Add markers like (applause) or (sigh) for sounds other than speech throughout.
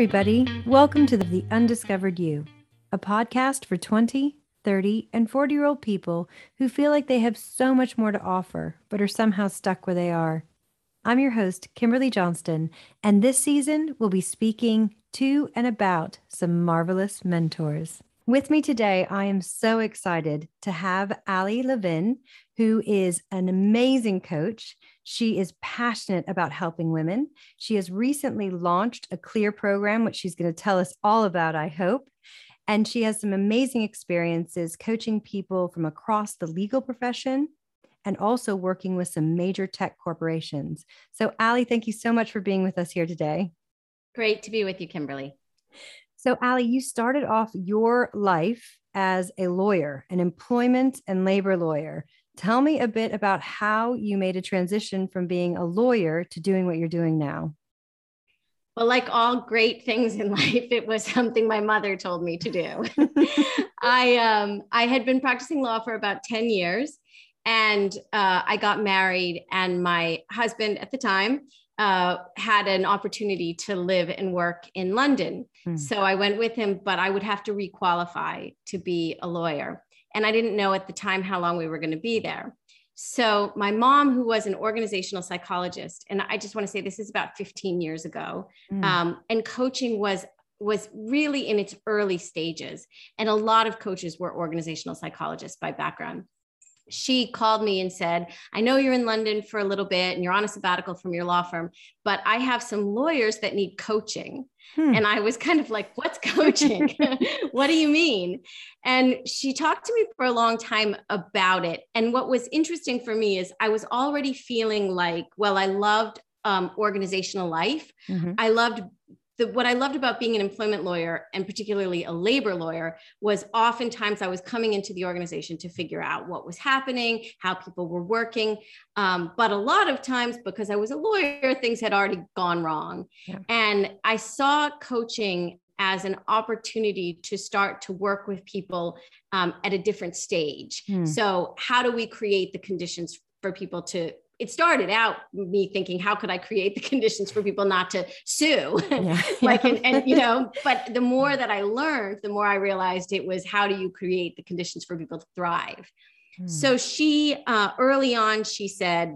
everybody. Welcome to The Undiscovered You, a podcast for 20, 30, and 40 year old people who feel like they have so much more to offer, but are somehow stuck where they are. I'm your host, Kimberly Johnston, and this season we'll be speaking to and about some marvelous mentors. With me today, I am so excited to have Ali Levin, who is an amazing coach. She is passionate about helping women. She has recently launched a clear program, which she's going to tell us all about, I hope. And she has some amazing experiences coaching people from across the legal profession and also working with some major tech corporations. So, Ali, thank you so much for being with us here today. Great to be with you, Kimberly. So, Ali, you started off your life as a lawyer, an employment and labor lawyer. Tell me a bit about how you made a transition from being a lawyer to doing what you're doing now. Well, like all great things in (laughs) life, it was something my mother told me to do. (laughs) (laughs) I um, I had been practicing law for about 10 years and uh, I got married, and my husband at the time uh, had an opportunity to live and work in London. Hmm. So I went with him, but I would have to requalify to be a lawyer. And I didn't know at the time how long we were going to be there. So my mom, who was an organizational psychologist, and I just want to say this is about 15 years ago, mm. um, and coaching was was really in its early stages. And a lot of coaches were organizational psychologists by background she called me and said, I know you're in London for a little bit and you're on a sabbatical from your law firm, but I have some lawyers that need coaching. Hmm. And I was kind of like, What's (laughs) coaching? (laughs) what do you mean? And she talked to me for a long time about it. And what was interesting for me is I was already feeling like, well, I loved um, organizational life. Mm-hmm. I loved the, what I loved about being an employment lawyer and particularly a labor lawyer was oftentimes I was coming into the organization to figure out what was happening, how people were working. Um, but a lot of times, because I was a lawyer, things had already gone wrong. Yeah. And I saw coaching as an opportunity to start to work with people um, at a different stage. Hmm. So, how do we create the conditions for people to it started out me thinking how could i create the (laughs) conditions for people not to sue yeah. (laughs) like and, and, you (laughs) know but the more that i learned the more i realized it was how do you create the conditions for people to thrive hmm. so she uh, early on she said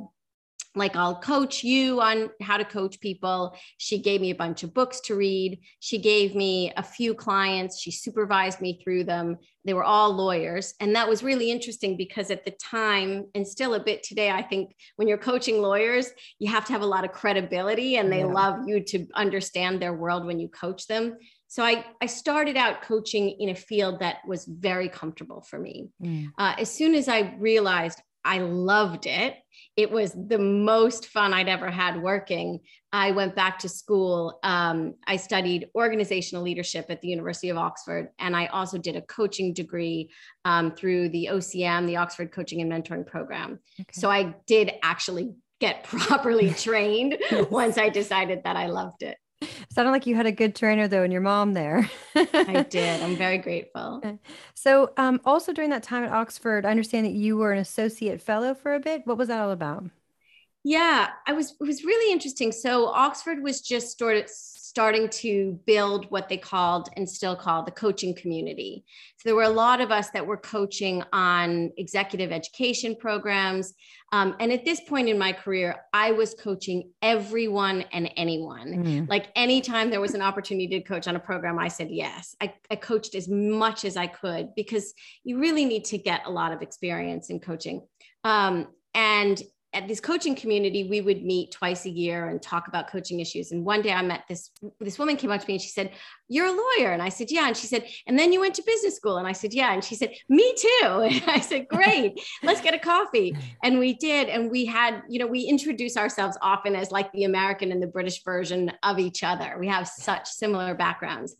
like I'll coach you on how to coach people. She gave me a bunch of books to read. She gave me a few clients. She supervised me through them. They were all lawyers. And that was really interesting because at the time, and still a bit today, I think when you're coaching lawyers, you have to have a lot of credibility and they yeah. love you to understand their world when you coach them. So I, I started out coaching in a field that was very comfortable for me. Mm. Uh, as soon as I realized I loved it. It was the most fun I'd ever had working. I went back to school. Um, I studied organizational leadership at the University of Oxford, and I also did a coaching degree um, through the OCM, the Oxford Coaching and Mentoring Program. Okay. So I did actually get (laughs) properly trained (laughs) once I decided that I loved it. Sounded like you had a good trainer though, and your mom there. I (laughs) did. I'm very grateful. So, um, also during that time at Oxford, I understand that you were an associate fellow for a bit. What was that all about? Yeah, I was. It was really interesting. So Oxford was just started starting to build what they called and still call the coaching community. So there were a lot of us that were coaching on executive education programs. Um, and at this point in my career, I was coaching everyone and anyone. Mm-hmm. Like anytime there was an opportunity to coach on a program, I said yes. I, I coached as much as I could because you really need to get a lot of experience in coaching. Um, and at this coaching community, we would meet twice a year and talk about coaching issues. And one day I met this, this woman came up to me and she said, You're a lawyer. And I said, Yeah. And she said, And then you went to business school. And I said, Yeah. And she said, Me too. (laughs) And I said, Great, let's get a coffee. And we did. And we had, you know, we introduce ourselves often as like the American and the British version of each other. We have such similar backgrounds.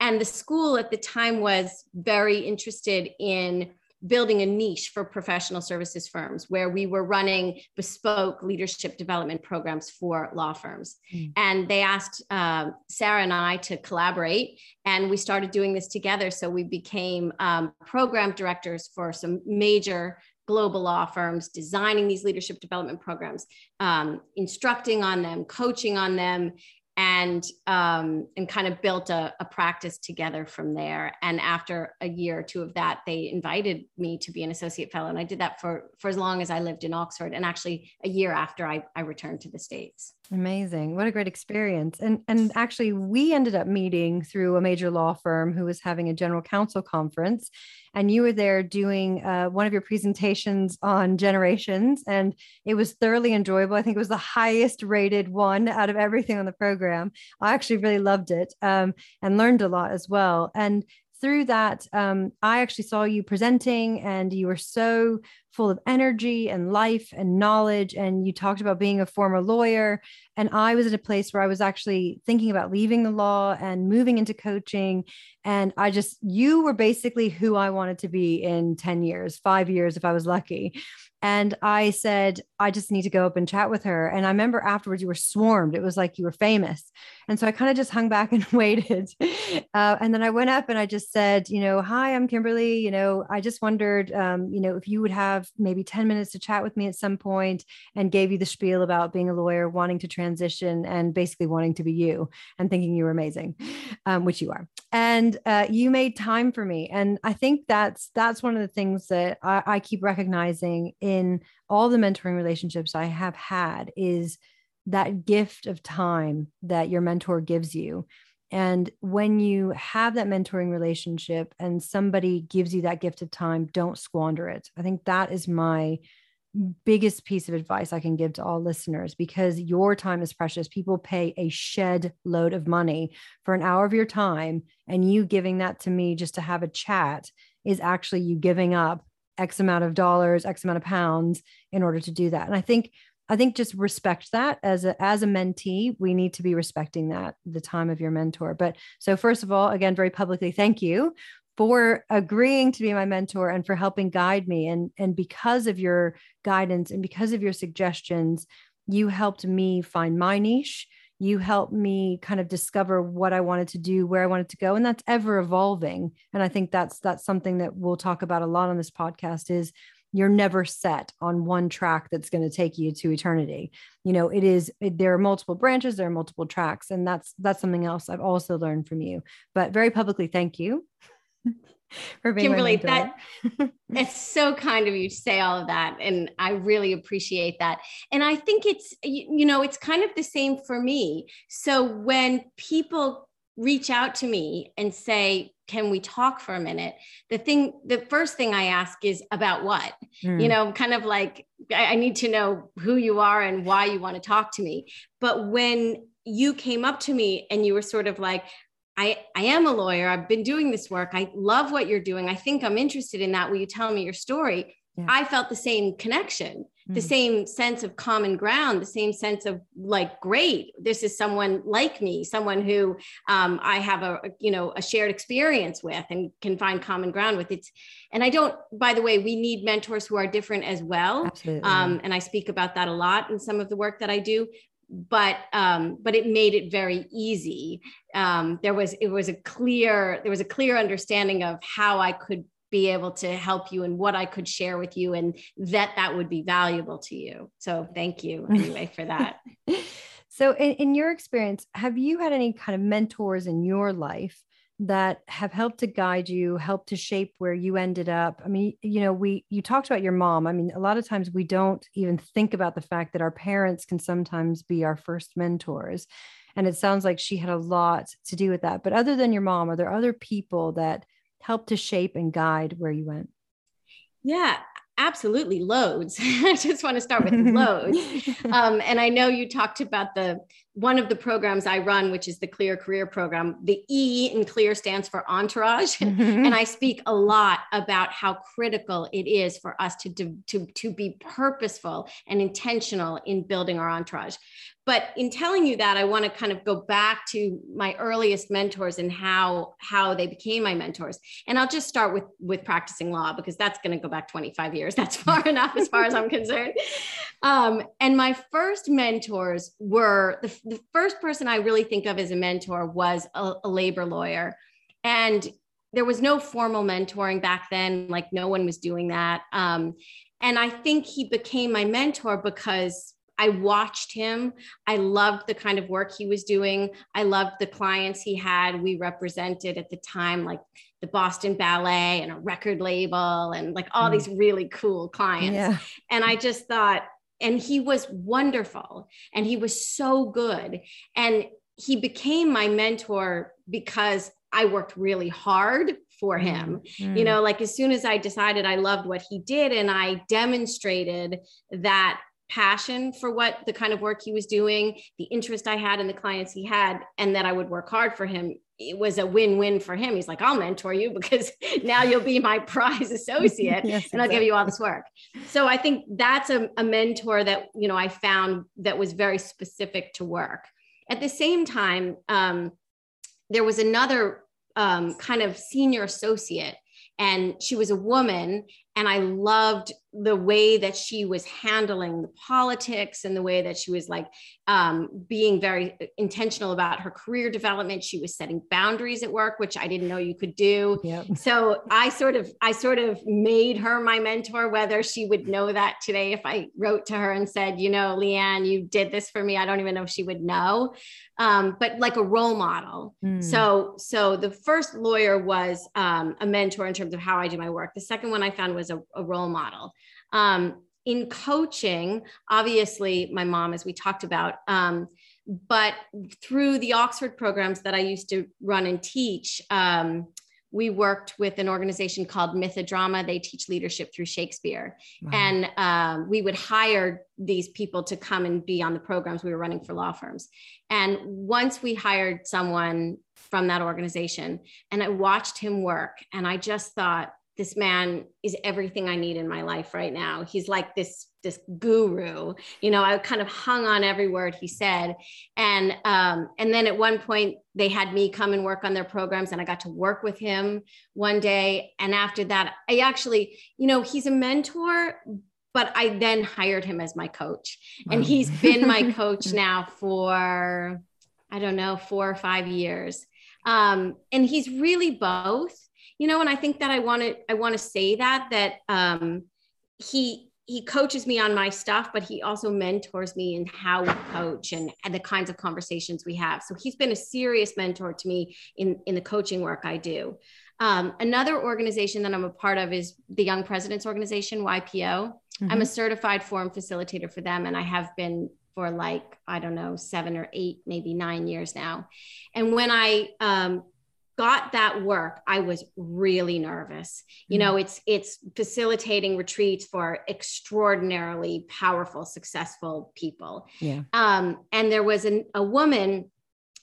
And the school at the time was very interested in building a niche for professional services firms where we were running bespoke leadership development programs for law firms. Mm. And they asked uh, Sarah and I to collaborate, and we started doing this together. So we became um, program directors for some major global law firms, designing these leadership development programs, um, instructing on them, coaching on them. And um, and kind of built a, a, practice together from there. And after a year or two of that, they invited me to be an associate fellow, and I did that for for as long as I lived in Oxford, and actually a year after I, I returned to the states. Amazing. What a great experience. And and actually we ended up meeting through a major law firm who was having a general counsel conference and you were there doing uh, one of your presentations on generations and it was thoroughly enjoyable. I think it was the highest rated one out of everything on the program. I actually really loved it um, and learned a lot as well. And through that, um, I actually saw you presenting, and you were so full of energy and life and knowledge. And you talked about being a former lawyer. And I was at a place where I was actually thinking about leaving the law and moving into coaching. And I just, you were basically who I wanted to be in 10 years, five years, if I was lucky. And I said, I just need to go up and chat with her. And I remember afterwards you were swarmed. It was like you were famous. And so I kind of just hung back (laughs) and waited. Uh, and then I went up and I just said, you know, hi, I'm Kimberly. You know, I just wondered, um, you know, if you would have maybe 10 minutes to chat with me at some point and gave you the spiel about being a lawyer, wanting to transition and basically wanting to be you and thinking you were amazing, um, which you are. And uh, you made time for me. And I think that's, that's one of the things that I, I keep recognizing in all the mentoring relationships I have had is that gift of time that your mentor gives you. And when you have that mentoring relationship and somebody gives you that gift of time, don't squander it. I think that is my biggest piece of advice I can give to all listeners because your time is precious. People pay a shed load of money for an hour of your time, and you giving that to me just to have a chat is actually you giving up X amount of dollars, X amount of pounds in order to do that. And I think I think just respect that as a as a mentee, we need to be respecting that the time of your mentor. But so first of all, again, very publicly, thank you for agreeing to be my mentor and for helping guide me. And, and because of your guidance and because of your suggestions, you helped me find my niche you helped me kind of discover what I wanted to do, where I wanted to go, and that's ever evolving. And I think that's that's something that we'll talk about a lot on this podcast is you're never set on one track that's going to take you to eternity. You know, it is it, there are multiple branches, there are multiple tracks, and that's that's something else I've also learned from you. But very publicly, thank you. (laughs) for being Kimberly, that it's so kind of you to say all of that. And I really appreciate that. And I think it's, you know, it's kind of the same for me. So when people reach out to me and say, can we talk for a minute? The thing, the first thing I ask is about what, mm. you know, kind of like, I, I need to know who you are and why you want to talk to me. But when you came up to me and you were sort of like, I, I am a lawyer. I've been doing this work. I love what you're doing. I think I'm interested in that. Will you tell me your story? Yeah. I felt the same connection, mm-hmm. the same sense of common ground, the same sense of like, great, this is someone like me, someone who um, I have a, you know, a shared experience with and can find common ground with. It's, and I don't, by the way, we need mentors who are different as well. Um, and I speak about that a lot in some of the work that I do but um, but it made it very easy. Um, there was it was a clear there was a clear understanding of how I could be able to help you and what I could share with you, and that that would be valuable to you. So thank you (laughs) anyway for that. so, in, in your experience, have you had any kind of mentors in your life that have helped to guide you, helped to shape where you ended up? I mean, you know, we you talked about your mom. I mean, a lot of times we don't even think about the fact that our parents can sometimes be our first mentors. And it sounds like she had a lot to do with that. But other than your mom, are there other people that helped to shape and guide where you went? Yeah, absolutely loads (laughs) i just want to start with (laughs) loads (laughs) um, and i know you talked about the one of the programs i run which is the clear career program the e in clear stands for entourage. Mm-hmm. (laughs) and i speak a lot about how critical it is for us to, to, to be purposeful and intentional in building our entourage. But in telling you that i want to kind of go back to my earliest mentors and how how they became my mentors. And i'll just start with with practicing law because that's going to go back 25 years. That's (laughs) far enough as far as i'm concerned. Um, and my first mentors were the, the, first person i really think of as a mentor was a, a labor lawyer and there was no formal mentoring back then like no one was doing that um, and i think he became my mentor because I watched him. I loved the kind of work he was doing. I loved the clients he had. We represented at the time like the Boston Ballet and a record label and like all mm. these really cool clients. Yeah. And I just thought, and he was wonderful and he was so good. And he became my mentor because I worked really hard for him. Mm. You know, like as soon as I decided I loved what he did and I demonstrated that passion for what the kind of work he was doing, the interest I had in the clients he had, and that I would work hard for him, it was a win-win for him. He's like, I'll mentor you because (laughs) now you'll be my (laughs) prize associate yes, and I'll give you all this work. So I think that's a, a mentor that, you know, I found that was very specific to work. At the same time, um, there was another um, kind of senior associate and she was a woman and i loved the way that she was handling the politics and the way that she was like um, being very intentional about her career development. She was setting boundaries at work which i didn't know you could do. Yep. so i sort of i sort of made her my mentor whether she would know that today if i wrote to her and said you know leanne you did this for me i don't even know if she would know. Um, but like a role model. Mm. so so the first lawyer was um, a mentor in terms of how i do my work. The second one i found was a, a role model um, in coaching, obviously, my mom, as we talked about, um, but through the Oxford programs that I used to run and teach, um, we worked with an organization called Mythodrama. They teach leadership through Shakespeare. Wow. And um, we would hire these people to come and be on the programs we were running for law firms. And once we hired someone from that organization, and I watched him work, and I just thought, this man is everything I need in my life right now. He's like this this guru. You know, I kind of hung on every word he said, and um, and then at one point they had me come and work on their programs, and I got to work with him one day. And after that, I actually, you know, he's a mentor, but I then hired him as my coach, and he's been my (laughs) coach now for I don't know four or five years. Um, and he's really both you know and i think that i want to i want to say that that um he he coaches me on my stuff but he also mentors me in how we coach and, and the kinds of conversations we have. So he's been a serious mentor to me in in the coaching work i do. Um, another organization that i'm a part of is the young presidents organization ypo mm-hmm. i'm a certified forum facilitator for them and i have been for like i don't know seven or eight maybe nine years now. And when i um, got that work i was really nervous. You know mm-hmm. it's it's facilitating retreats for extraordinarily powerful successful people. Yeah. Um and there was an, a woman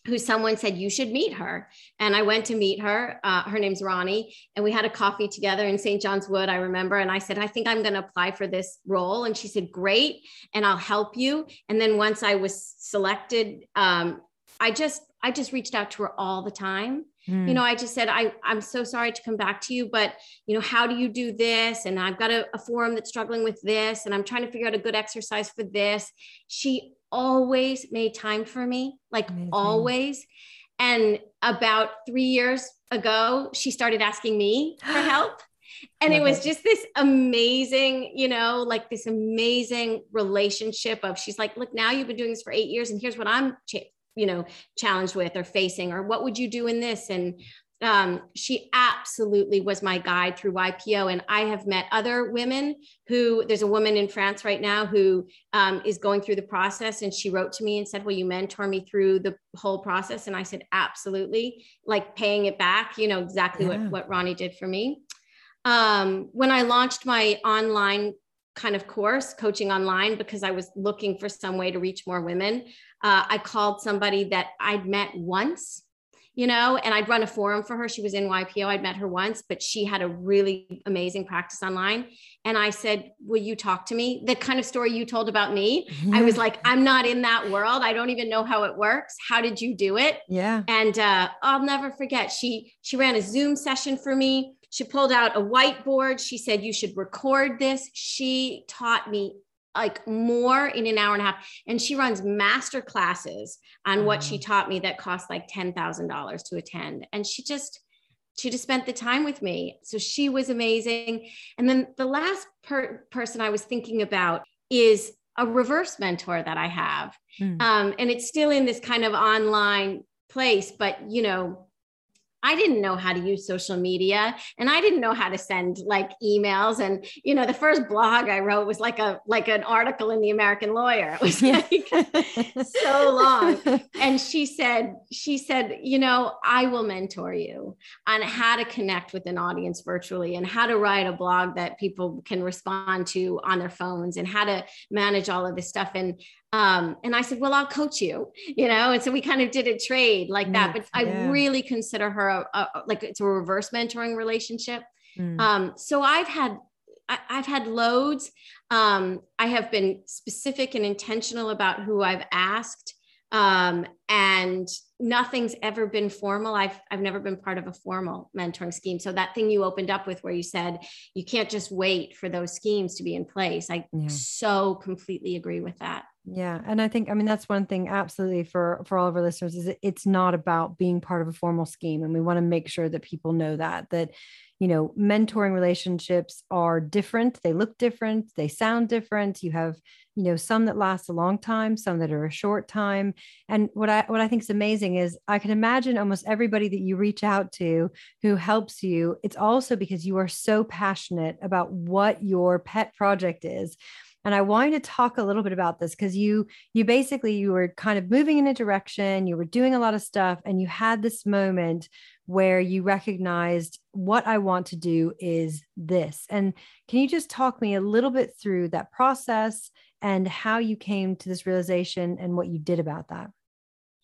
who someone said you should meet her. And i went to meet her uh, her name's ronnie and we had a coffee together in st john's wood i remember and i said i think i'm going to apply for this role. And she said great and i'll help you. And then once i was selected um, i just i just reached out to her all the time Mm. You know, I just said, I, I'm so sorry to come back to you, but, you know, how do you do this? And I've got a, a forum that's struggling with this, and I'm trying to figure out a good exercise for this. She always made time for me, like Amazing. always. And about three years ago, she started asking me for (gasps) help. And it was just this amazing, you know, like this amazing relationship of she's like, look, now you've been doing this for eight years, and here's what I'm you know challenged with or facing or what would you do in this and um, she absolutely was my guide through YPO. And I have met other women who, there's a woman in France right now who um, is going through the process. And she wrote to me and said, Will you mentor me through the whole process? And I said, Absolutely. Like paying it back, you know, exactly yeah. what, what Ronnie did for me. Um, when I launched my online kind of course, coaching online, because I was looking for some way to reach more women. Uh, I called somebody that I'd met once, you know, and I'd run a forum for her. She was in YPO. I'd met her once, but she had a really amazing practice online. And I said, Will you talk to me? The kind of story you told about me. I was like, I'm not in that world. I don't even know how it works. How did you do it? Yeah. And uh, I'll never forget. She she ran a Zoom session for me she pulled out a whiteboard. She said, You should record this. She taught me like more in an hour and a half. And she runs master classes on what she taught me that cost like $10,000 to attend. And she just, she just spent the time with me. So she was amazing. And then the last per- person I was thinking about is a reverse mentor that I have. Mm. Um, and it's still in this kind of online place, but you know, I didn't know how to use social media and I didn't know how to send like emails. And, you know, the first blog I wrote was like a, like an article in the American lawyer. It was like so long. And she said, she said, you know, I will mentor you on how to connect with an audience virtually and how to write a blog that people can respond to on their phones and how to manage all of this stuff. And um, and I said, well, I'll coach you, you know? And so we kind of did a trade like that, but I really consider her a, a, like it's a reverse mentoring relationship. Mm. Um, so I've had, I, have had loads. Um, I have been specific and intentional about who I've asked. Um, and nothing's ever been formal. I've, I've never been part of a formal mentoring scheme. So that thing you opened up with where you said you can't just wait for those schemes to be in place. I yeah. so completely agree with that. Yeah. And I think, I mean, that's one thing absolutely for, for all of our listeners is it's not about being part of a formal scheme. And we want to make sure that people know that, that, you know, mentoring relationships are different. They look different. They sound different. You have, you know, some that last a long time, some that are a short time. And what I, what I think is amazing is I can imagine almost everybody that you reach out to who helps you. It's also because you are so passionate about what your pet project is and i wanted to talk a little bit about this because you you basically you were kind of moving in a direction you were doing a lot of stuff and you had this moment where you recognized what i want to do is this. And can you just talk me a little bit through that process and how you came to this realization and what you did about that?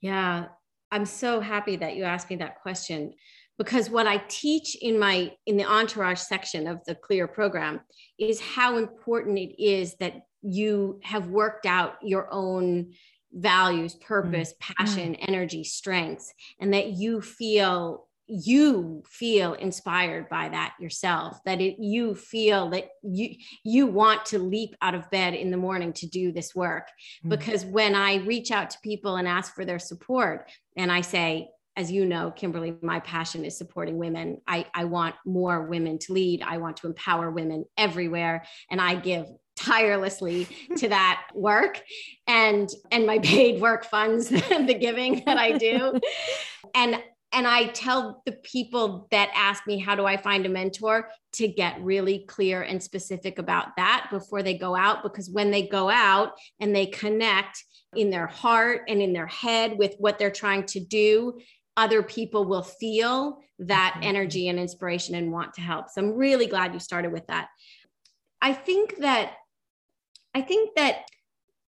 Yeah. I'm so happy that you asked me that question because what I teach in my in the entourage section of the clear program is how important it is that you have worked out your own values, purpose, mm. passion, mm. energy, strengths and that you feel you feel inspired by that yourself that it you feel that you you want to leap out of bed in the morning to do this work mm. because when i reach out to people and ask for their support and i say as you know, Kimberly, my passion is supporting women. I, I want more women to lead. I want to empower women everywhere. And I give tirelessly to (laughs) that work and and my paid work funds (laughs) the giving that I do (laughs) and and I tell the people that ask me how do I find a mentor to get really clear and specific about that before they go out because when they go out and they connect in their heart and in their head with what they're trying to do other people will feel that mm-hmm. energy and inspiration and want to help. So I'm really glad you started with that. I think that I think that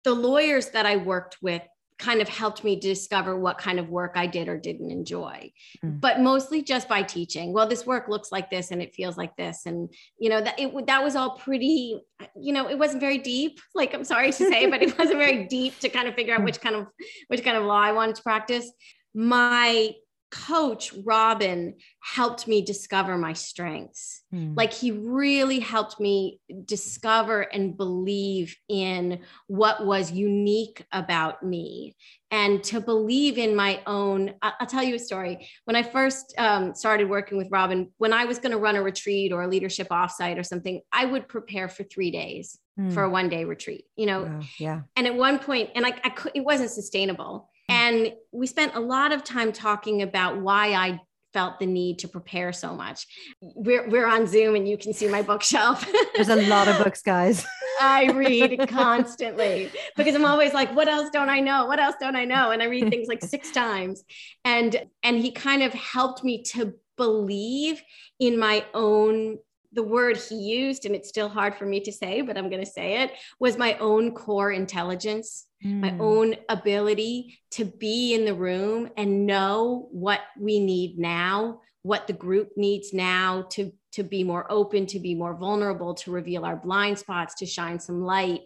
the lawyers that I worked with kind of helped me discover what kind of work I did or didn't enjoy, mm. but mostly just by teaching. Well, this work looks like this and it feels like this, and you know that it that was all pretty. You know, it wasn't very deep. (laughs) Like I'm sorry to say, but it wasn't very (laughs) deep to kind of figure out which kind of which kind of law I wanted to practice my coach robin helped me discover my strengths mm. like he really helped me discover and believe in what was unique about me and to believe in my own i'll tell you a story when i first um, started working with robin when i was going to run a retreat or a leadership offsite or something i would prepare for three days mm. for a one day retreat you know wow. yeah and at one point and I, I could, it wasn't sustainable and we spent a lot of time talking about why I felt the need to prepare so much. We're, we're on Zoom and you can see my bookshelf. (laughs) There's a lot of books, guys. I (laughs) read constantly because I'm always like, what else don't I know? What else don't I know? And I read things like six times. And and he kind of helped me to believe in my own the word he used, and it's still hard for me to say, but I'm going to say it, was my own core intelligence, mm. my own ability to be in the room and know what we need now, what the group needs now to, to be more open, to be more vulnerable, to reveal our blind spots, to shine some light.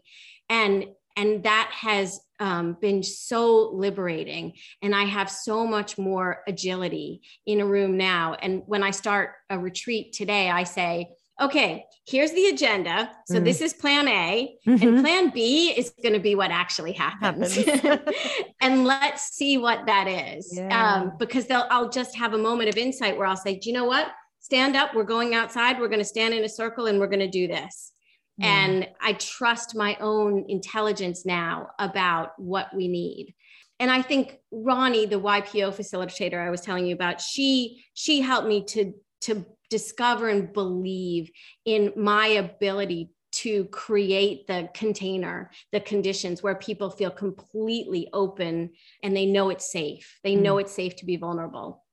And and that has um, been so liberating and i have so much more agility in a room now and when i start a retreat today i say okay here's the agenda so mm. this is plan a mm-hmm. and plan b is going to be what actually happens, happens. (laughs) and let's see what that is yeah. um, because they'll i'll just have a moment of insight where i'll say do you know what stand up we're going outside we're going to stand in a circle and we're going to do this Yeah. And I trust my own intelligence now about what we need. And I think Ronnie, the YPO facilitator I was telling you about, she she helped me to to discover and believe in my ability to create the container, the conditions where people feel completely open and they know it's safe. They mm. know it's safe to be vulnerable,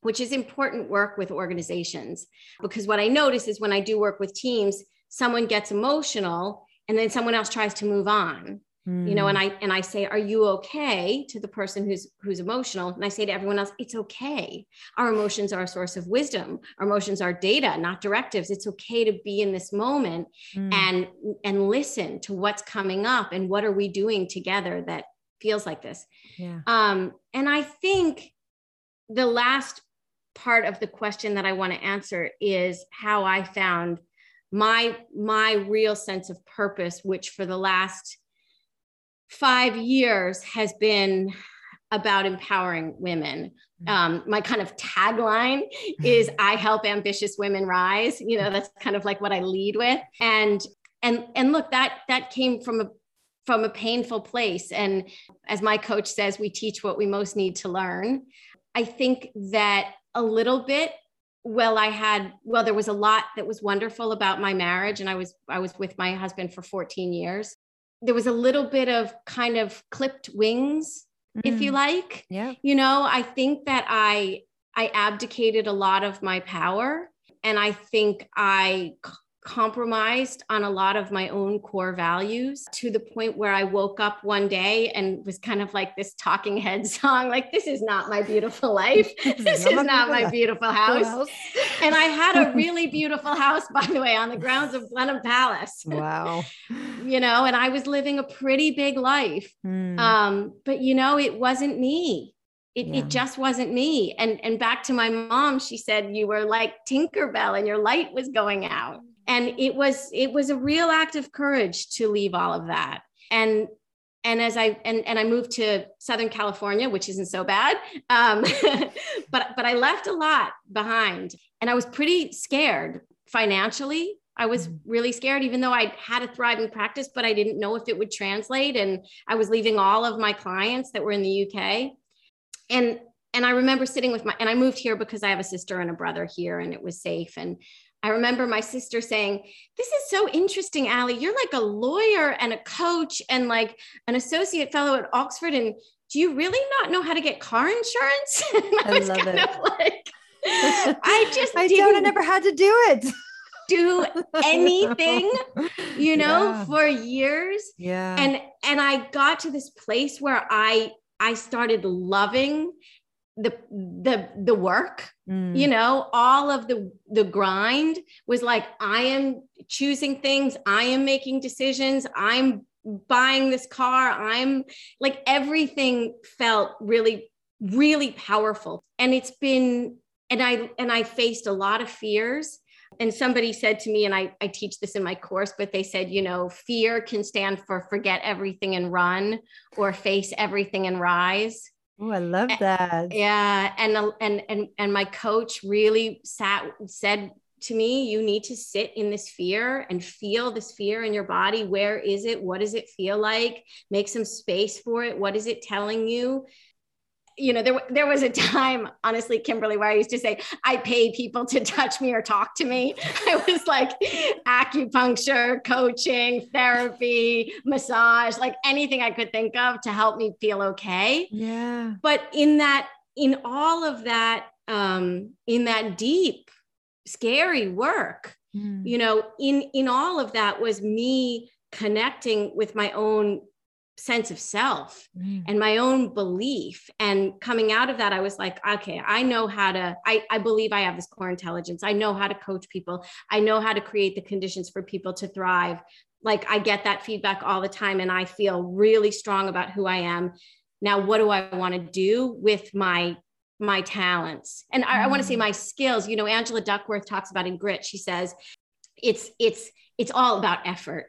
which is important work with organizations. Because what I notice is when I do work with teams, someone gets emotional and then someone else tries to move on you know and mm. i and i say are you okay? to the person who's who's emotional and i say to everyone else it's okay. Our emotions are a source of wisdom. Our emotions are data not directives. It's okay to be in this moment mm. and and listen to what's coming up and what are we doing together that feels like this. Yeah. Um and i think the last part of the question that i want to answer is how i found my my real sense of purpose which for the last five years has been about empowering women. Mm-hmm. Um, my kind of tagline is (laughs) I help ambitious women rise. You know, that's kind of like what I lead with. And and and look, that that came from a from a painful place. And as my coach says, we teach what we most need to learn. I think that a little bit well i had well there was a lot that was wonderful about my marriage and i was i was with my husband for 14 years there was a little bit of kind of clipped wings mm. if you mm. like yeah you know i think that i i abdicated a lot of my power and i think i compromised on a lot of my own core values to the point where I woke up one day and was kind of like this talking head (laughs) song like this is not my beautiful life. (laughs) This is not my beautiful house. and I had a (laughs) really beautiful house by the way on the grounds of Blenheim Palace. Wow. You know and I was living a pretty big life. Mm. um but you know it wasn't me. It, yeah. it just wasn't me. And and back to my mom she said you were like tinkerbell and your light was going out and it was it was a real act of courage to leave all of that. And and as I and, and I moved to Southern California, which isn't so bad, um, (laughs) but but I left a lot behind, and I was pretty scared financially. I was mm-hmm. really scared, even though I had a thriving practice, but I didn't know if it would translate, and I was leaving all of my clients that were in the UK, and and I remember sitting with my and I moved here because I have a sister and a brother here, and it was safe, and I remember my sister saying, This is so interesting, Ali. You're like a lawyer and a coach and like an associate fellow at Oxford. And do you really not know how to get car insurance? (laughs) I, I love it. like, (laughs) I just I don't I never had to do it. (laughs) do anything, you know, yeah. for years. Yeah. And and I got to this place where I I started loving the the the work mm. you know all of the the grind was like i am choosing things i am making decisions i'm buying this car i'm like everything felt really really powerful. And it's been and i and i faced a lot of fears. And somebody said to me and I, I teach this in my course but they said you know fear can stand for forget everything and run or face everything and rise Oh, I love that. Yeah, and and and and my coach really sat said to me, you need to sit in this fear and feel this fear in your body. Where is it? What does it feel like? Make some space for it. What is it telling you? You know, there, there was a time, honestly, Kimberly, where I used to say, I pay people to touch me or talk to me. (laughs) I was like acupuncture, coaching, therapy, massage, like anything I could think of to help me feel okay. Yeah. But in that, in all of that, um, in that deep, scary work, mm. you know, in in all of that was me connecting with my own sense of self mm. and my own belief. And coming out of that i was like okay i know how to I, I believe i have this core intelligence. I know how to coach people. I know how to create the conditions for people to thrive. Like i get that feedback all the time and i feel really strong about who i am. Now what do i want to do with my my talents? And i, I want to say mm. my skills. You know angela duckworth talks about in grit. She says it's it's it's all about effort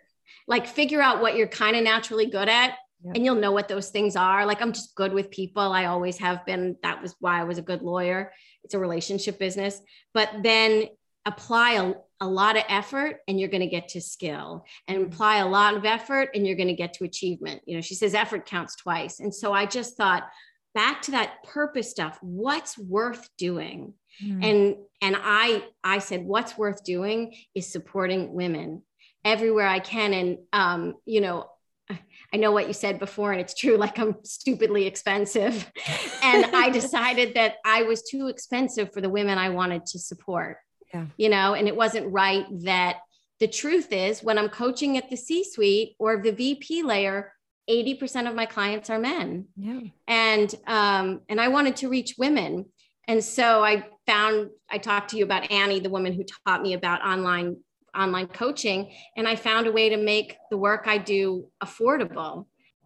like figure out what you're kind of naturally good at yep. and you'll know what those things are. Like i'm just good with people. I always have been. That was why i was a good lawyer. It's a relationship business. But then apply a, a lot of effort and you're going to get to skill. And apply a lot of effort and you're going to get to achievement. You know she says effort counts twice. And so i just thought back to that purpose stuff what's worth doing? Mm. and and i i said what's worth doing is supporting women everywhere i can and um you know I know what you said before, and it's true. Like I'm stupidly expensive. (laughs) and I decided that I was too expensive for the women I wanted to support yeah. you know, and it wasn't right that the truth is when I'm coaching at the C suite or the VP layer, 80% of my clients are men. Yeah. And, um, and I wanted to reach women. And so I found, I talked to you about Annie, the woman who taught me about online online coaching and i found a way to make the work i do affordable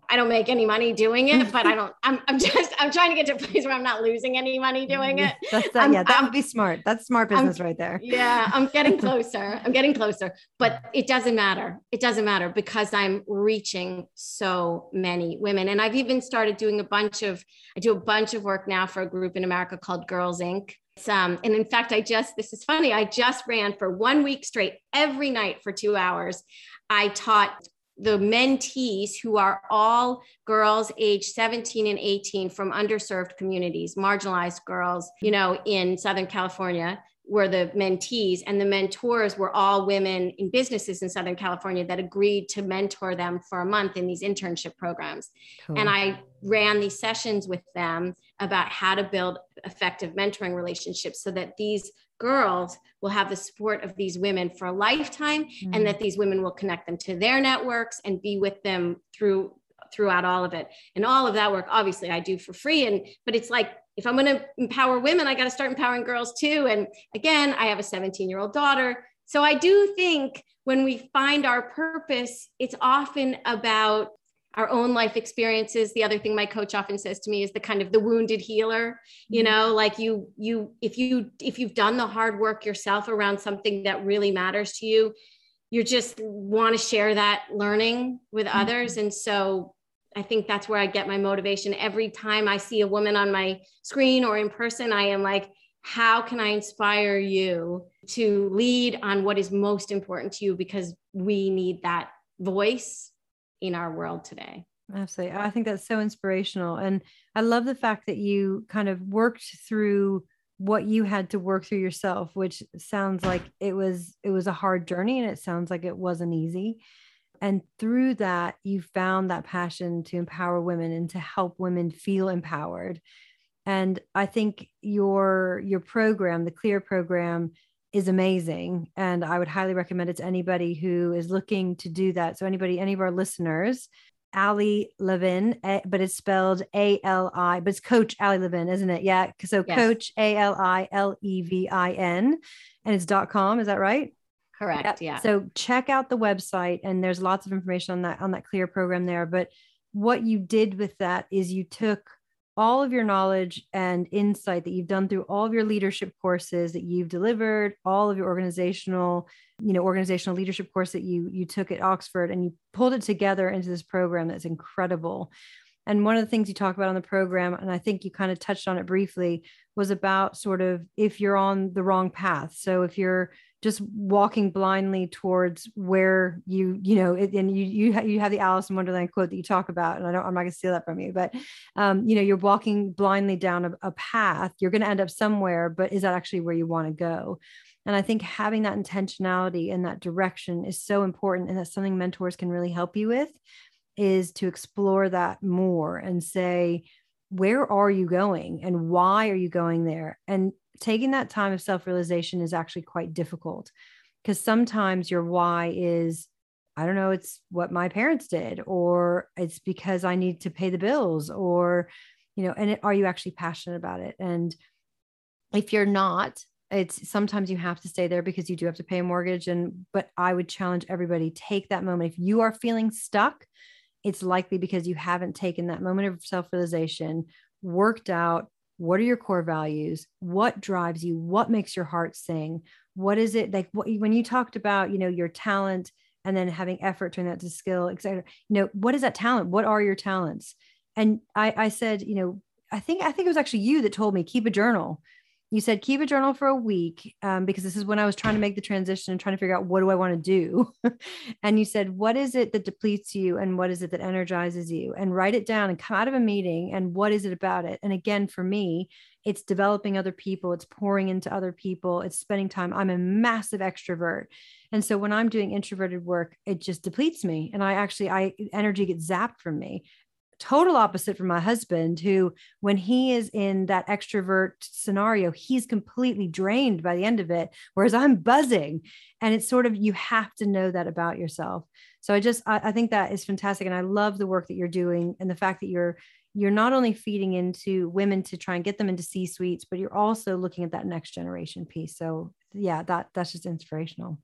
I don't make any money doing it, but I don't, (laughs) I'm, I'm just, I'm trying to get to a place where I'm not losing any money doing it. (laughs) That's uh, that, yeah, that would be smart. That's smart business I'm, right there. Yeah. I'm getting (laughs) closer. I'm getting closer, but it doesn't matter. It doesn't matter because I'm reaching so many women. And I've even started doing a bunch of, I do a bunch of work now for a group in America called Girls Inc. Um, and in fact, I just, this is funny, I just ran for one week straight every night for two hours. I taught the mentees who are all girls age 17 and 18 from underserved communities marginalized girls you know in southern california were the mentees and the mentors were all women in businesses in southern california that agreed to mentor them for a month in these internship programs cool. and i ran these sessions with them about how to build effective mentoring relationships so that these girls will have the support of these women for a lifetime mm-hmm. and that these women will connect them to their networks and be with them through throughout all of it. And all of that work obviously i do for free. And but it's like if i'm going to empower women i got to start empowering girls too. And again i have a 17 year old daughter. So i do think when we find our purpose it's often about our own life experiences the other thing my coach often says to me is the kind of the wounded healer you mm-hmm. know like you you if you if you've done the hard work yourself around something that really matters to you you just want to share that learning with mm-hmm. others and so i think that's where i get my motivation every time i see a woman on my screen or in person i am like how can i inspire you to lead on what is most important to you because we need that voice in our world today. Absolutely. I think that's so inspirational. And I love the fact that you kind of worked through what you had to work through yourself, which sounds like it was it was a hard journey and it sounds like it wasn't easy. And through that, you found that passion to empower women and to help women feel empowered. And I think your your program, the Clear program, is amazing and i would highly recommend it to anybody who is looking to do that so anybody any of our listeners ali levin eh, but it's spelled a-l-i but it's coach ali levin isn't it yeah so yes. coach a-l-i-l-e-v-i-n and it's dot com is that right correct yep. yeah so check out the website and there's lots of information on that on that clear program there but what you did with that is you took all of your knowledge and insight that you've done through all of your leadership courses that you've delivered all of your organizational you know organizational leadership course that you you took at oxford and you pulled it together into this program that's incredible. And one of the things you talk about on the program and i think you kind of touched on it briefly was about sort of if you're on the wrong path. So if you're just walking blindly towards where you you know it, and you you ha- you have the Alice in Wonderland quote that you talk about and I don't I'm not going to steal that from you but um, you know you're walking blindly down a, a path you're going to end up somewhere but is that actually where you want to go? And I think having that intentionality and that direction is so important and that's something mentors can really help you with is to explore that more and say where are you going and why are you going there? And taking that time of self realization is actually quite difficult because sometimes your why is I don't know, it's what my parents did, or it's because I need to pay the bills, or, you know, and it, are you actually passionate about it? And if you're not, it's sometimes you have to stay there because you do have to pay a mortgage. And, but I would challenge everybody take that moment. If you are feeling stuck, it's likely because you haven't taken that moment of self realization, worked out what are your core values? What drives you? What makes your heart sing? What is it like what, when you talked about you know your talent and then having effort turn that to skill etc you know what is that talent? What are your talents? And i i said you know i think i think it was actually you that told me keep a journal you said keep a journal for a week um, because this is when I was trying to make the transition and trying to figure out what do I want to do. (laughs) and you said, what is it that depletes you and what is it that energizes you? And write it down and come out of a meeting and what is it about it? And again, for me, it's developing other people, it's pouring into other people, it's spending time. I'm a massive extrovert. And so when I'm doing introverted work, it just depletes me. And I actually, I energy gets zapped from me total opposite from my husband who when he is in that extrovert scenario he's completely drained by the end of it whereas i'm buzzing. And it's sort of you have to know that about yourself. So i just I, I, think that is fantastic. And i love the work that you're doing and the fact that you're you're not only feeding into women to try and get them into c suites but you're also looking at that next generation piece. So yeah that that's just inspirational.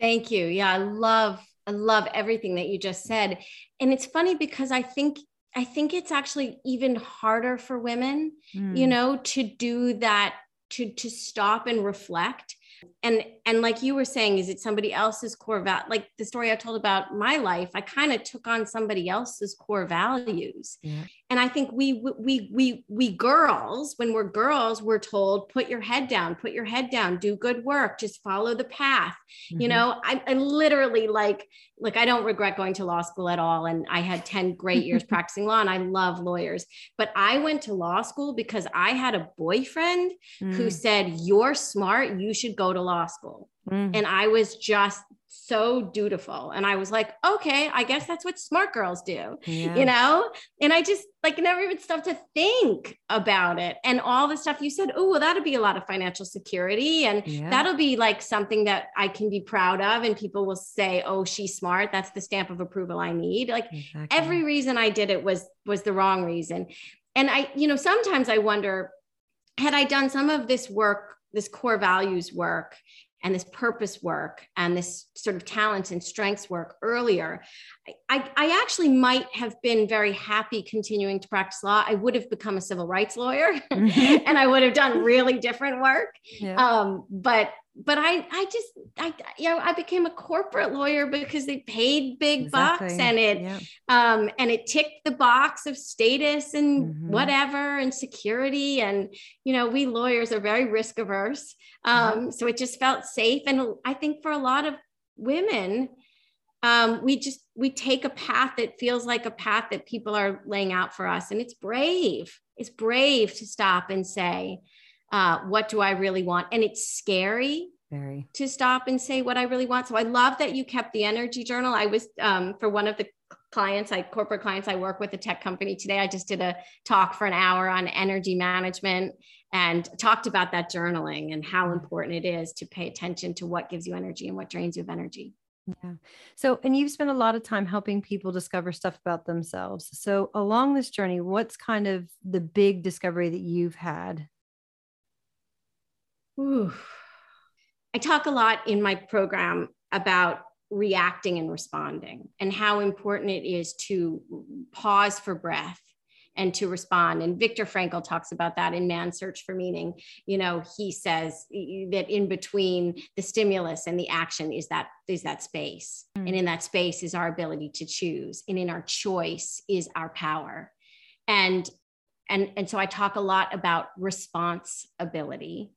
Thank you. Yeah i love I love everything that you just said. And it's funny because I think I think it's actually even harder for women, mm. you hmm. know, to do that, to to stop and reflect and and like you were saying is it somebody else's core value like the story i told about my life i kind of took on somebody else's core values yeah. and i think we we we we girls when we're girls we're told put your head down put your head down do good work just follow the path mm-hmm. you know I, I literally like like I don't regret going to law school at all. And I had 10 great years (laughs) practicing law and I love lawyers. But I went to law school because I had a boyfriend mm. who said, You're smart, you should go to law school. Mm. And I was just so dutiful. And I was like, okay, I guess that's what smart girls do, yeah. you know? And I just like never even stopped to think about it. And all the stuff you said, oh, well, that'll be a lot of financial security. And yeah. that'll be like something that I can be proud of. And people will say, oh, she's smart. That's the stamp of approval I need. Like exactly. every reason I did it was was the wrong reason. And I, you know, sometimes I wonder, had I done some of this work, this core values work and this purpose work and this sort of talents and strengths work earlier, I, I actually might have been very happy continuing to practice law. I would have become a civil rights lawyer (laughs) mm-hmm. and I would have done really different work. Yeah. Um, but but I I just I you know I became a corporate lawyer because they paid big exactly. bucks and it yeah. um and it ticked the box of status and mm-hmm. whatever and security and you know we lawyers are very risk averse um mm-hmm. so it just felt safe and I think for a lot of women um, we just we take a path that feels like a path that people are laying out for us and it's brave it's brave to stop and say uh, what do i really want and it's scary very to stop and say what i really want so i love that you kept the energy journal i was um, for one of the clients i corporate clients i work with a tech company today i just did a talk for an hour on energy management and talked about that journaling and how important it is to pay attention to what gives you energy and what drains you of energy yeah. So, and you've spent a lot of time helping people discover stuff about themselves. So, along this journey, what's kind of the big discovery that you've had? I talk a lot in my program about reacting and responding and how important it is to pause for breath and to respond. And Viktor Frankl talks about that in Man's Search for Meaning. You know, he says that in between the stimulus and the action is that is that space. Mm. And in that space is our ability to choose. And in our choice is our power. And and, and so I talk a lot about responsibility.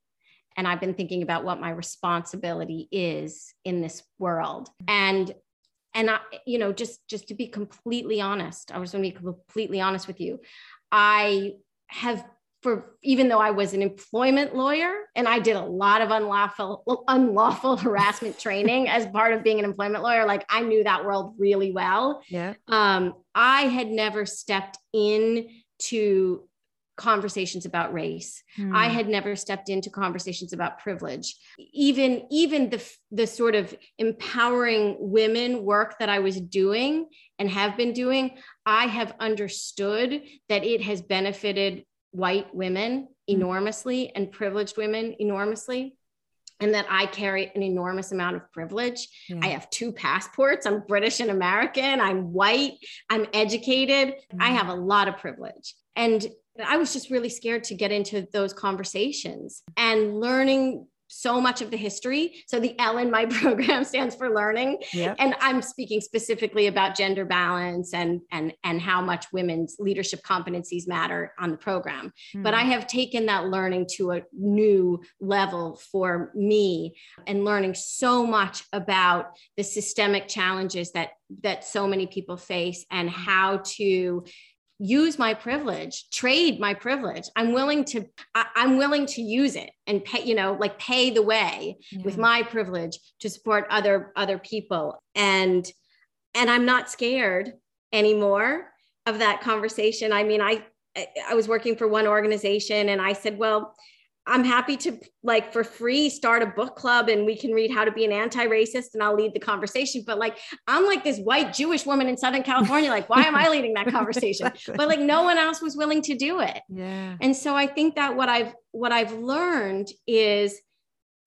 And I've been thinking about what my responsibility is in this world. And and I, you know, just just to be completely honest, I was going to be completely honest with you. I have for even though I was an employment lawyer and I did a lot of unlawful unlawful (laughs) harassment training as part of being an employment lawyer, like I knew that world really well. Yeah. Um, I had never stepped in to conversations about race mm. i hmm. had never stepped into conversations about privilege even even the the sort of empowering women work that i was doing and have been doing i have understood that it has benefited white women hmm. enormously and privileged women enormously and that I carry an enormous amount of privilege. Yeah. I have two passports. I'm British and American. I'm white. I'm educated. Mm. I hmm. have a lot of privilege. And I was just really scared to get into those conversations and learning so much of the history. So the L in my (laughs) program stands for learning. Yep. And I'm speaking specifically about gender balance and and and how much women's leadership competencies matter on the program. Mm. But I have taken that learning to a new level for me and learning so much about the systemic challenges that that so many people face and how to use my privilege trade my privilege. I'm willing to I, am willing to use it and pay you know like pay the way yeah. with my privilege to support other other people. And and i'm not scared anymore of that conversation. I mean i i was working for one organization and i said well I'm happy to like for free start a book club and we can read how to be an anti-racist and I'll lead the conversation. But like I'm like this white Jewish woman in Southern California, like why am I leading that (laughs) conversation? exactly. But like no one else was willing to do it. Yeah. And so I think that what I've what I've learned is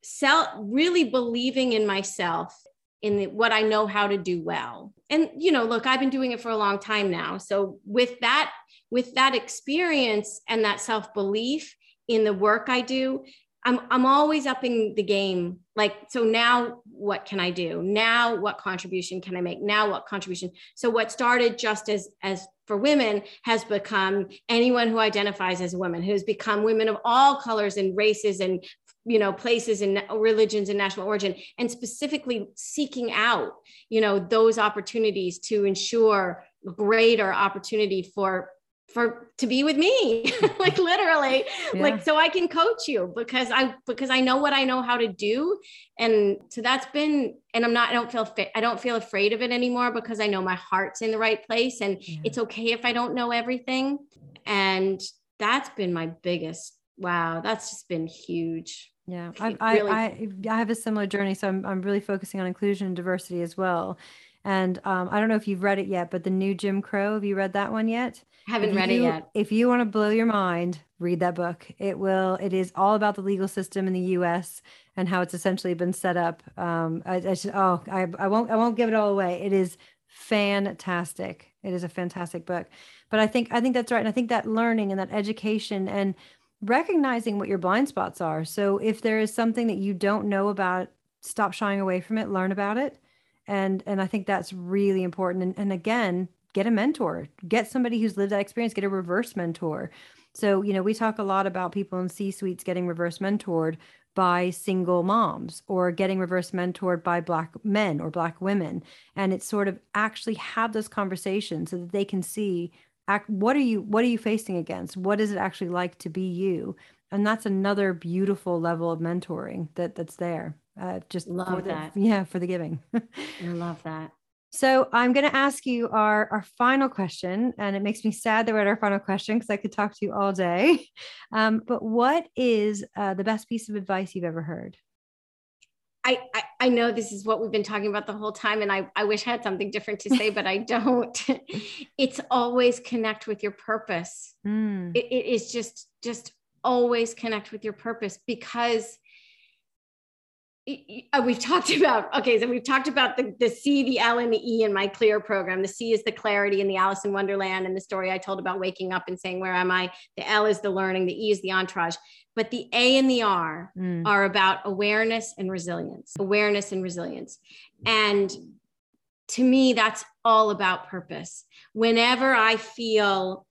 self really believing in myself in the, what I know how to do well. And you know, look, I've been doing it for a long time now. So with that with that experience and that self-belief in the work I do, I'm I'm always upping the game. Like, so now what can I do? Now what contribution can I make? Now what contribution? So what started just as as for women has become anyone who identifies as a woman, who's become women of all colors and races and you know places and religions and national origin and specifically seeking out you know those opportunities to ensure greater opportunity for for to be with me (laughs) like literally. Yeah. like so i can coach you because i because i know what i know how to do. And so that's been and i'm not i don't feel i don't feel afraid of it anymore because i know my heart's in the right place and yeah. it's okay if i don't know everything. And that's been my biggest wow that's just been huge. Yeah I, really- I, I i have a similar journey. So I'm, I'm really focusing on inclusion and diversity as well and um, I don't know if you've read it yet, but the new Jim Crow, have you read that one yet? haven't read you, it yet. If you want to blow your mind, read that book. It will. It is all about the legal system in the U.S. and how it's essentially been set up. Um, I, I should, oh, I, I won't. I won't give it all away. It is fantastic. It is a fantastic book. But I think I think that's right, and I think that learning and that education and recognizing what your blind spots are. So if there is something that you don't know about, stop shying away from it. Learn about it and and i think that's really important. And, and again get a mentor get somebody who's lived that experience get a reverse mentor. So you know we talk a lot about people in c suites getting reverse mentored by single moms or getting reverse mentored by black men or black women. And it's sort of actually have those conversations so that they can see act, what are you what are you facing against? What is it actually like to be you? And that's another beautiful level of mentoring that that's there uh, just love the, that yeah for the giving (laughs) i love that so I'm going to ask you our, our final question, and it makes me sad that we're at our final question because I could talk to you all day. (laughs) Um, but what is uh, the best piece of advice you've ever heard? I, I, I know this is what we've been talking about the whole time, and I, I wish I had something different to say, but I (laughs) don't. it's always connect with your purpose. Mm. It, it is just just always connect with your purpose because uh, we've talked (laughs) about okay so we've talked about the, the c the l and the e in my clear program. The c is the clarity in the alice in wonderland and the story i told about waking up and saying where am i? The l is the learning the e is the entourage. But the a and the r mm. are about awareness and resilience awareness and resilience. And to me that's all about purpose. Whenever i feel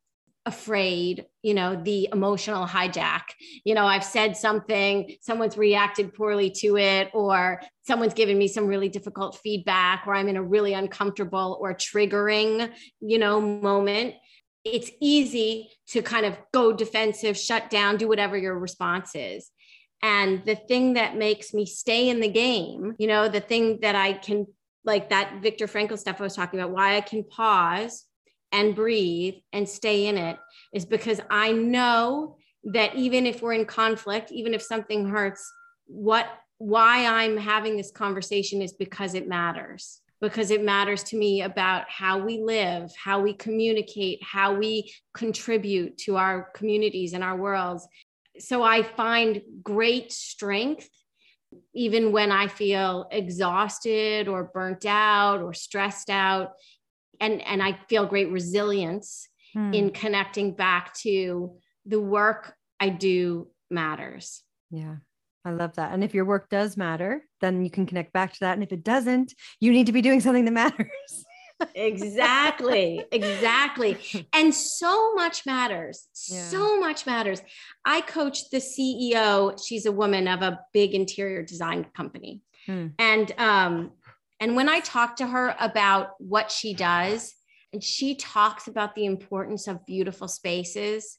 afraid you know the emotional hijack. You know i've said something someone's reacted poorly to it or someone's given me some really difficult feedback or i'm in a really uncomfortable or triggering you know moment. It's easy to kind of go defensive shut down do whatever your response is. And the thing that makes me stay in the game you know the thing that i can like that Viktor Frankl stuff I was talking about, why I can pause and breathe and stay in it is because I know that even if we're in conflict, even if something hurts, what why I'm having this conversation is because it matters. Because it matters to me about how we live, how we communicate, how we contribute to our communities and our worlds. So I find great strength even when I feel exhausted or burnt out or stressed out and and I feel great resilience hmm. in connecting back to the work I do matters. Yeah. I love that. And if your work does matter, then you can connect back to that. And if it doesn't, you need to be doing something that matters. exactly exactly (laughs) and so much matters yeah. so much matters i coached the ceo she's a woman of a big interior design company hmm. and um and when i talk to her about what she does and she talks about the importance of beautiful spaces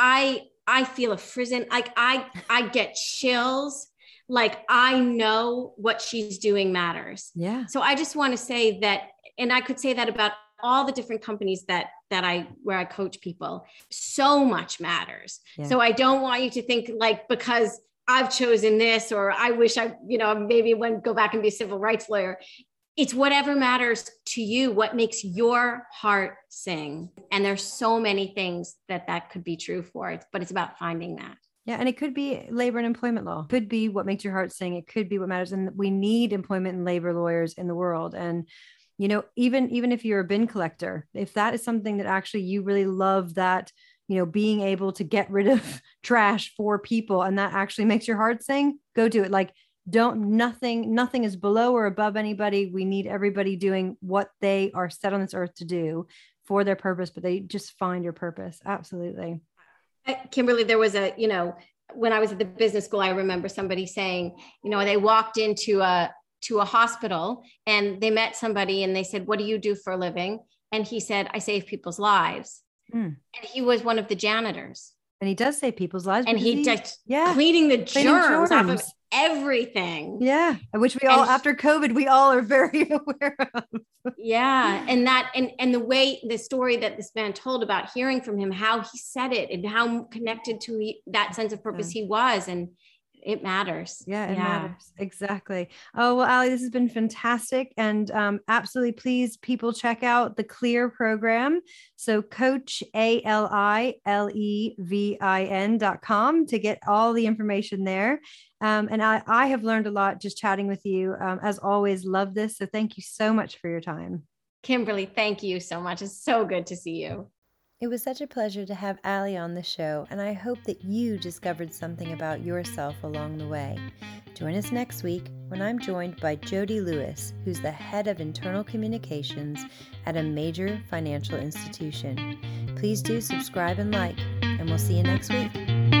i i feel a frizzen like i i get chills. Like i know what she's doing matters. Yeah. So i just want to say that and i could say that about all the different companies that that i where i coach people. So much matters. Yeah. so i don't want you to think like because i've chosen this or i wish i you know maybe when go back and be a civil rights lawyer it's whatever matters to you what makes your heart sing and there's so many things that that could be true for but it's about finding that yeah, and it could be labor and employment law. It could be what makes your heart sing. It could be what matters. And we need employment and labor lawyers in the world. And you know, even even if you're a bin collector, if that is something that actually you really love that, you know, being able to get rid of (laughs) trash for people and that actually makes your heart sing, go do it. Like don't nothing nothing is below or above anybody. We need everybody doing what they are set on this earth to do for their purpose but they just find your purpose. Absolutely. Uh, kimberly there was a you know when i was at the business school i remember somebody saying you know they walked into a to a hospital and they met somebody and they said what do you do for a living? And he said i save people's lives mm. and he was one of the janitors. And he does save people's lives and he just yeah. cleaning the cleaning germs, germs, off of everything. Yeah. Which we all and, after covid we all are very (laughs) aware of. Yeah. And that and and the way the story that this man told about hearing from him how he said it and how connected to he, that sense of purpose yeah. he was. And it matters. Yeah, it yeah. matters. Exactly. Oh, well, Ali, this has been fantastic. And um, absolutely, please, people, check out the Clear program. So, coach A L I L E V I N dot com to get all the information there. Um, and I, I have learned a lot just chatting with you. Um, as always, love this. So, thank you so much for your time. Kimberly, thank you so much. It's so good to see you. It was such a pleasure to have Ali on the show, and I hope that you discovered something about yourself along the way. Join us next week when I'm joined by Jody Lewis, who's the head of internal communications at a major financial institution. Please do subscribe and like, and we'll see you next week.